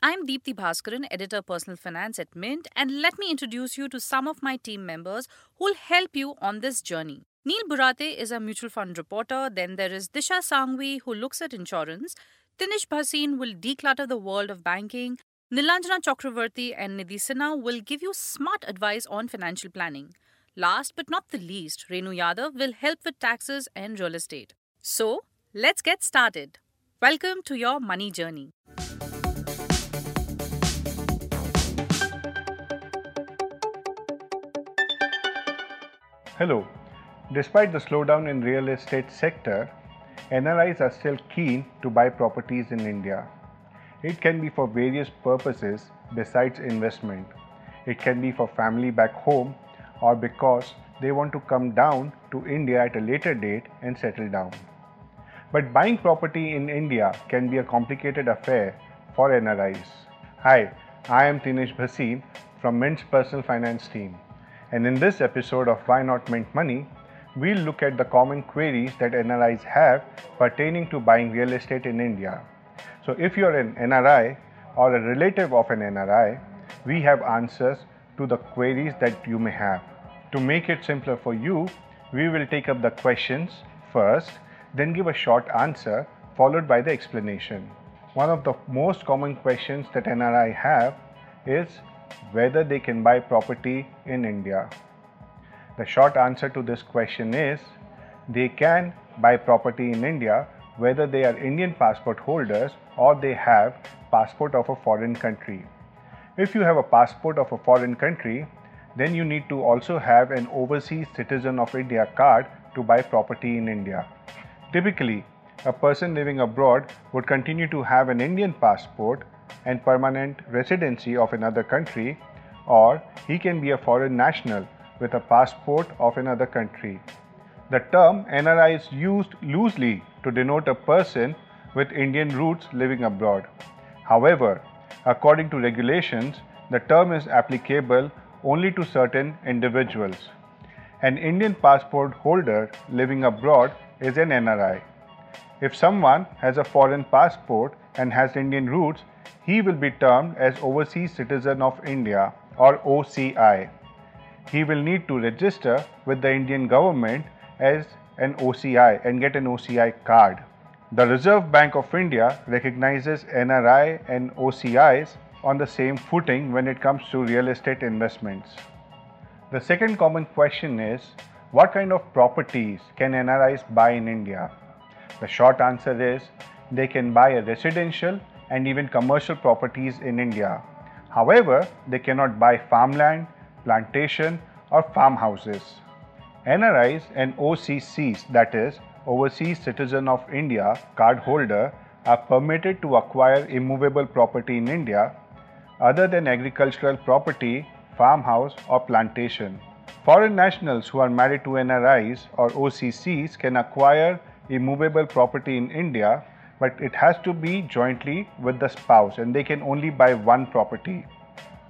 I'm Deepthi Bhaskaran, editor personal finance at Mint, and let me introduce you to some of my team members who'll help you on this journey. Neil Borate is a mutual fund reporter. Then there is Disha Sanghvi, who looks at insurance. Tinesh Bhasin will declutter the world of banking. Nilanjana Chakravarti and Nidhi will give you smart advice on financial planning. Last but not the least, Renu Yadav will help with taxes and real estate. So, let's get started. Welcome to your money journey. Hello. Despite the slowdown in real estate sector, NRIs are still keen to buy properties in India. It can be for various purposes besides investment. It can be for family back home or because they want to come down to India at a later date and settle down. But buying property in India can be a complicated affair for NRIs. Hi, I am Tinesh Bhasin from Mint's personal finance team. And in this episode of Why Not Mint Money, we'll look at the common queries that NRIs have pertaining to buying real estate in India. So, if you're an NRI or a relative of an NRI, we have answers to the queries that you may have. To make it simpler for you, we will take up the questions first, then give a short answer followed by the explanation. One of the most common questions that NRI have is whether they can buy property in India? The short answer to this question is they can buy property in India whether they are Indian passport holders or they have passport of a foreign country. If you have a passport of a foreign country, then you need to also have an overseas citizen of India card to buy property in India. Typically, a person living abroad would continue to have an Indian passport and permanent residency of another country, or he can be a foreign national with a passport of another country. The term NRI is used loosely to denote a person with Indian roots living abroad. However, according to regulations, the term is applicable only to certain individuals. An Indian passport holder living abroad is an NRI. If someone has a foreign passport and has Indian roots, he will be termed as Overseas Citizen of India or OCI. He will need to register with the Indian government as an OCI and get an OCI card. The Reserve Bank of India recognizes NRI and OCIs on the same footing when it comes to real estate investments. The second common question is what kind of properties can NRIs buy in India? The short answer is they can buy a residential and even commercial properties in India. However, they cannot buy farmland, plantation, or farmhouses. NRIs and OCCs, that is, Overseas Citizen of India card holder, are permitted to acquire immovable property in India other than agricultural property, farmhouse, or plantation. Foreign nationals who are married to NRIs or OCCs can acquire immovable property in India, but it has to be jointly with the spouse and they can only buy one property.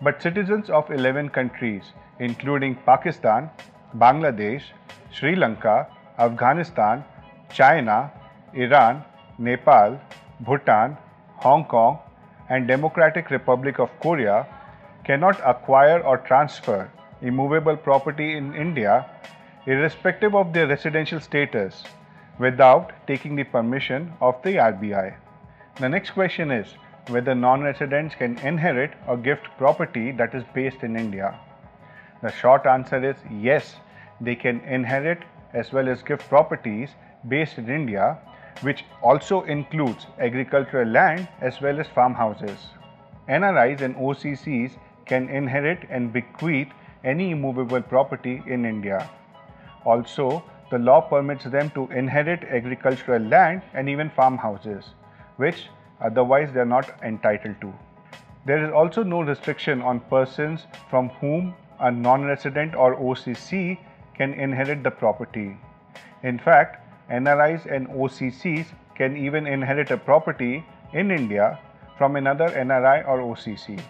But citizens of 11 countries, including Pakistan, Bangladesh, Sri Lanka, Afghanistan, China, Iran, Nepal, Bhutan, Hong Kong, and Democratic Republic of Korea, cannot acquire or transfer immovable property in India irrespective of their residential status without taking the permission of the RBI. The next question is whether non residents can inherit or gift property that is based in India. The short answer is yes, they can inherit as well as gift properties based in India, which also includes agricultural land as well as farmhouses. NRIs and OCCs can inherit and bequeath any immovable property in India. Also, the law permits them to inherit agricultural land and even farmhouses, which otherwise they are not entitled to. There is also no restriction on persons from whom a non resident or OCC can inherit the property. In fact, NRIs and OCCs can even inherit a property in India from another NRI or OCC.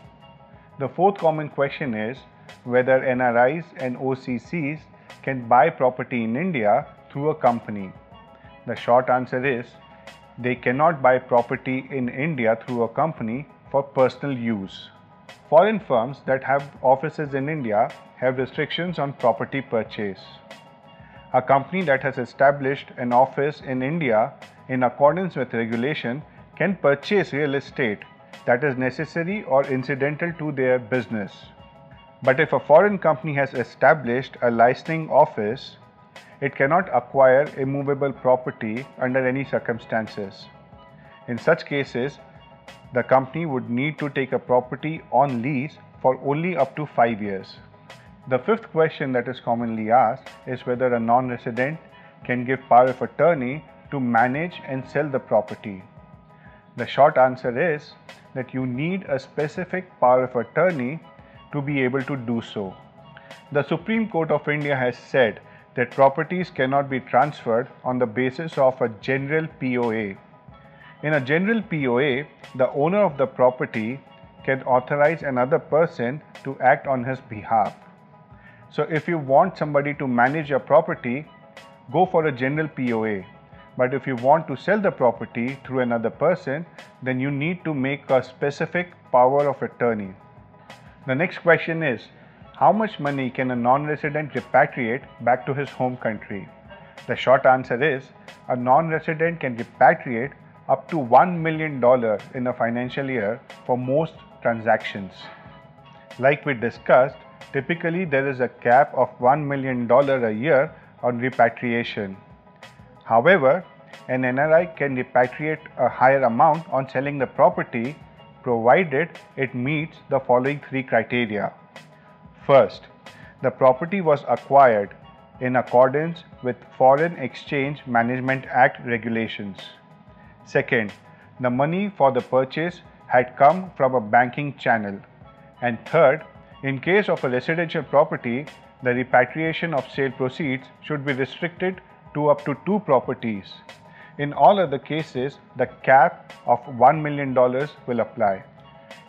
The fourth common question is whether NRIs and OCCs can buy property in India through a company. The short answer is they cannot buy property in India through a company for personal use. Foreign firms that have offices in India have restrictions on property purchase. A company that has established an office in India in accordance with regulation can purchase real estate that is necessary or incidental to their business. But if a foreign company has established a licensing office, it cannot acquire immovable property under any circumstances. In such cases, the company would need to take a property on lease for only up to 5 years. The fifth question that is commonly asked is whether a non resident can give power of attorney to manage and sell the property. The short answer is that you need a specific power of attorney to be able to do so. The Supreme Court of India has said that properties cannot be transferred on the basis of a general POA. In a general POA, the owner of the property can authorize another person to act on his behalf. So, if you want somebody to manage your property, go for a general POA. But if you want to sell the property through another person, then you need to make a specific power of attorney. The next question is How much money can a non resident repatriate back to his home country? The short answer is a non resident can repatriate up to $1 million in a financial year for most transactions. Like we discussed, typically there is a cap of $1 million a year on repatriation. However, an NRI can repatriate a higher amount on selling the property provided it meets the following three criteria. First, the property was acquired in accordance with Foreign Exchange Management Act regulations. Second, the money for the purchase had come from a banking channel. And third, in case of a residential property, the repatriation of sale proceeds should be restricted to up to two properties in all other cases, the cap of $1 million will apply.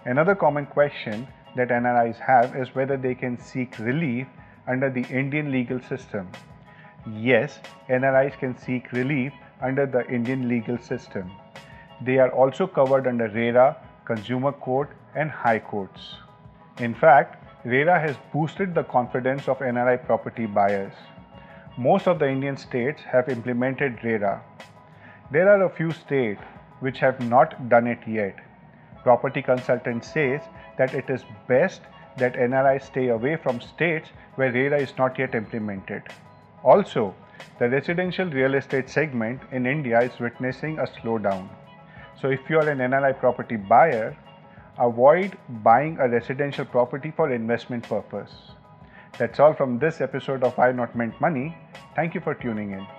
Another common question that NRIs have is whether they can seek relief under the Indian legal system. Yes, NRIs can seek relief under the Indian legal system. They are also covered under RERA, Consumer Court, and High Courts. In fact, RERA has boosted the confidence of NRI property buyers. Most of the Indian states have implemented RERA. There are a few states which have not done it yet. Property consultant says that it is best that NRIs stay away from states where RERA is not yet implemented. Also, the residential real estate segment in India is witnessing a slowdown. So, if you are an NRI property buyer, avoid buying a residential property for investment purpose. That's all from this episode of Why Not Mint Money. Thank you for tuning in.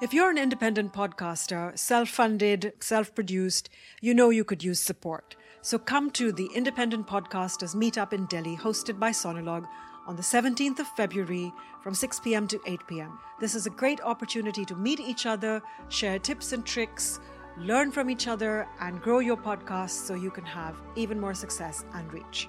If you're an independent podcaster, self funded, self produced, you know you could use support. So come to the Independent Podcasters Meetup in Delhi, hosted by Sonolog on the 17th of February from 6 p.m. to 8 p.m. This is a great opportunity to meet each other, share tips and tricks, learn from each other, and grow your podcast so you can have even more success and reach.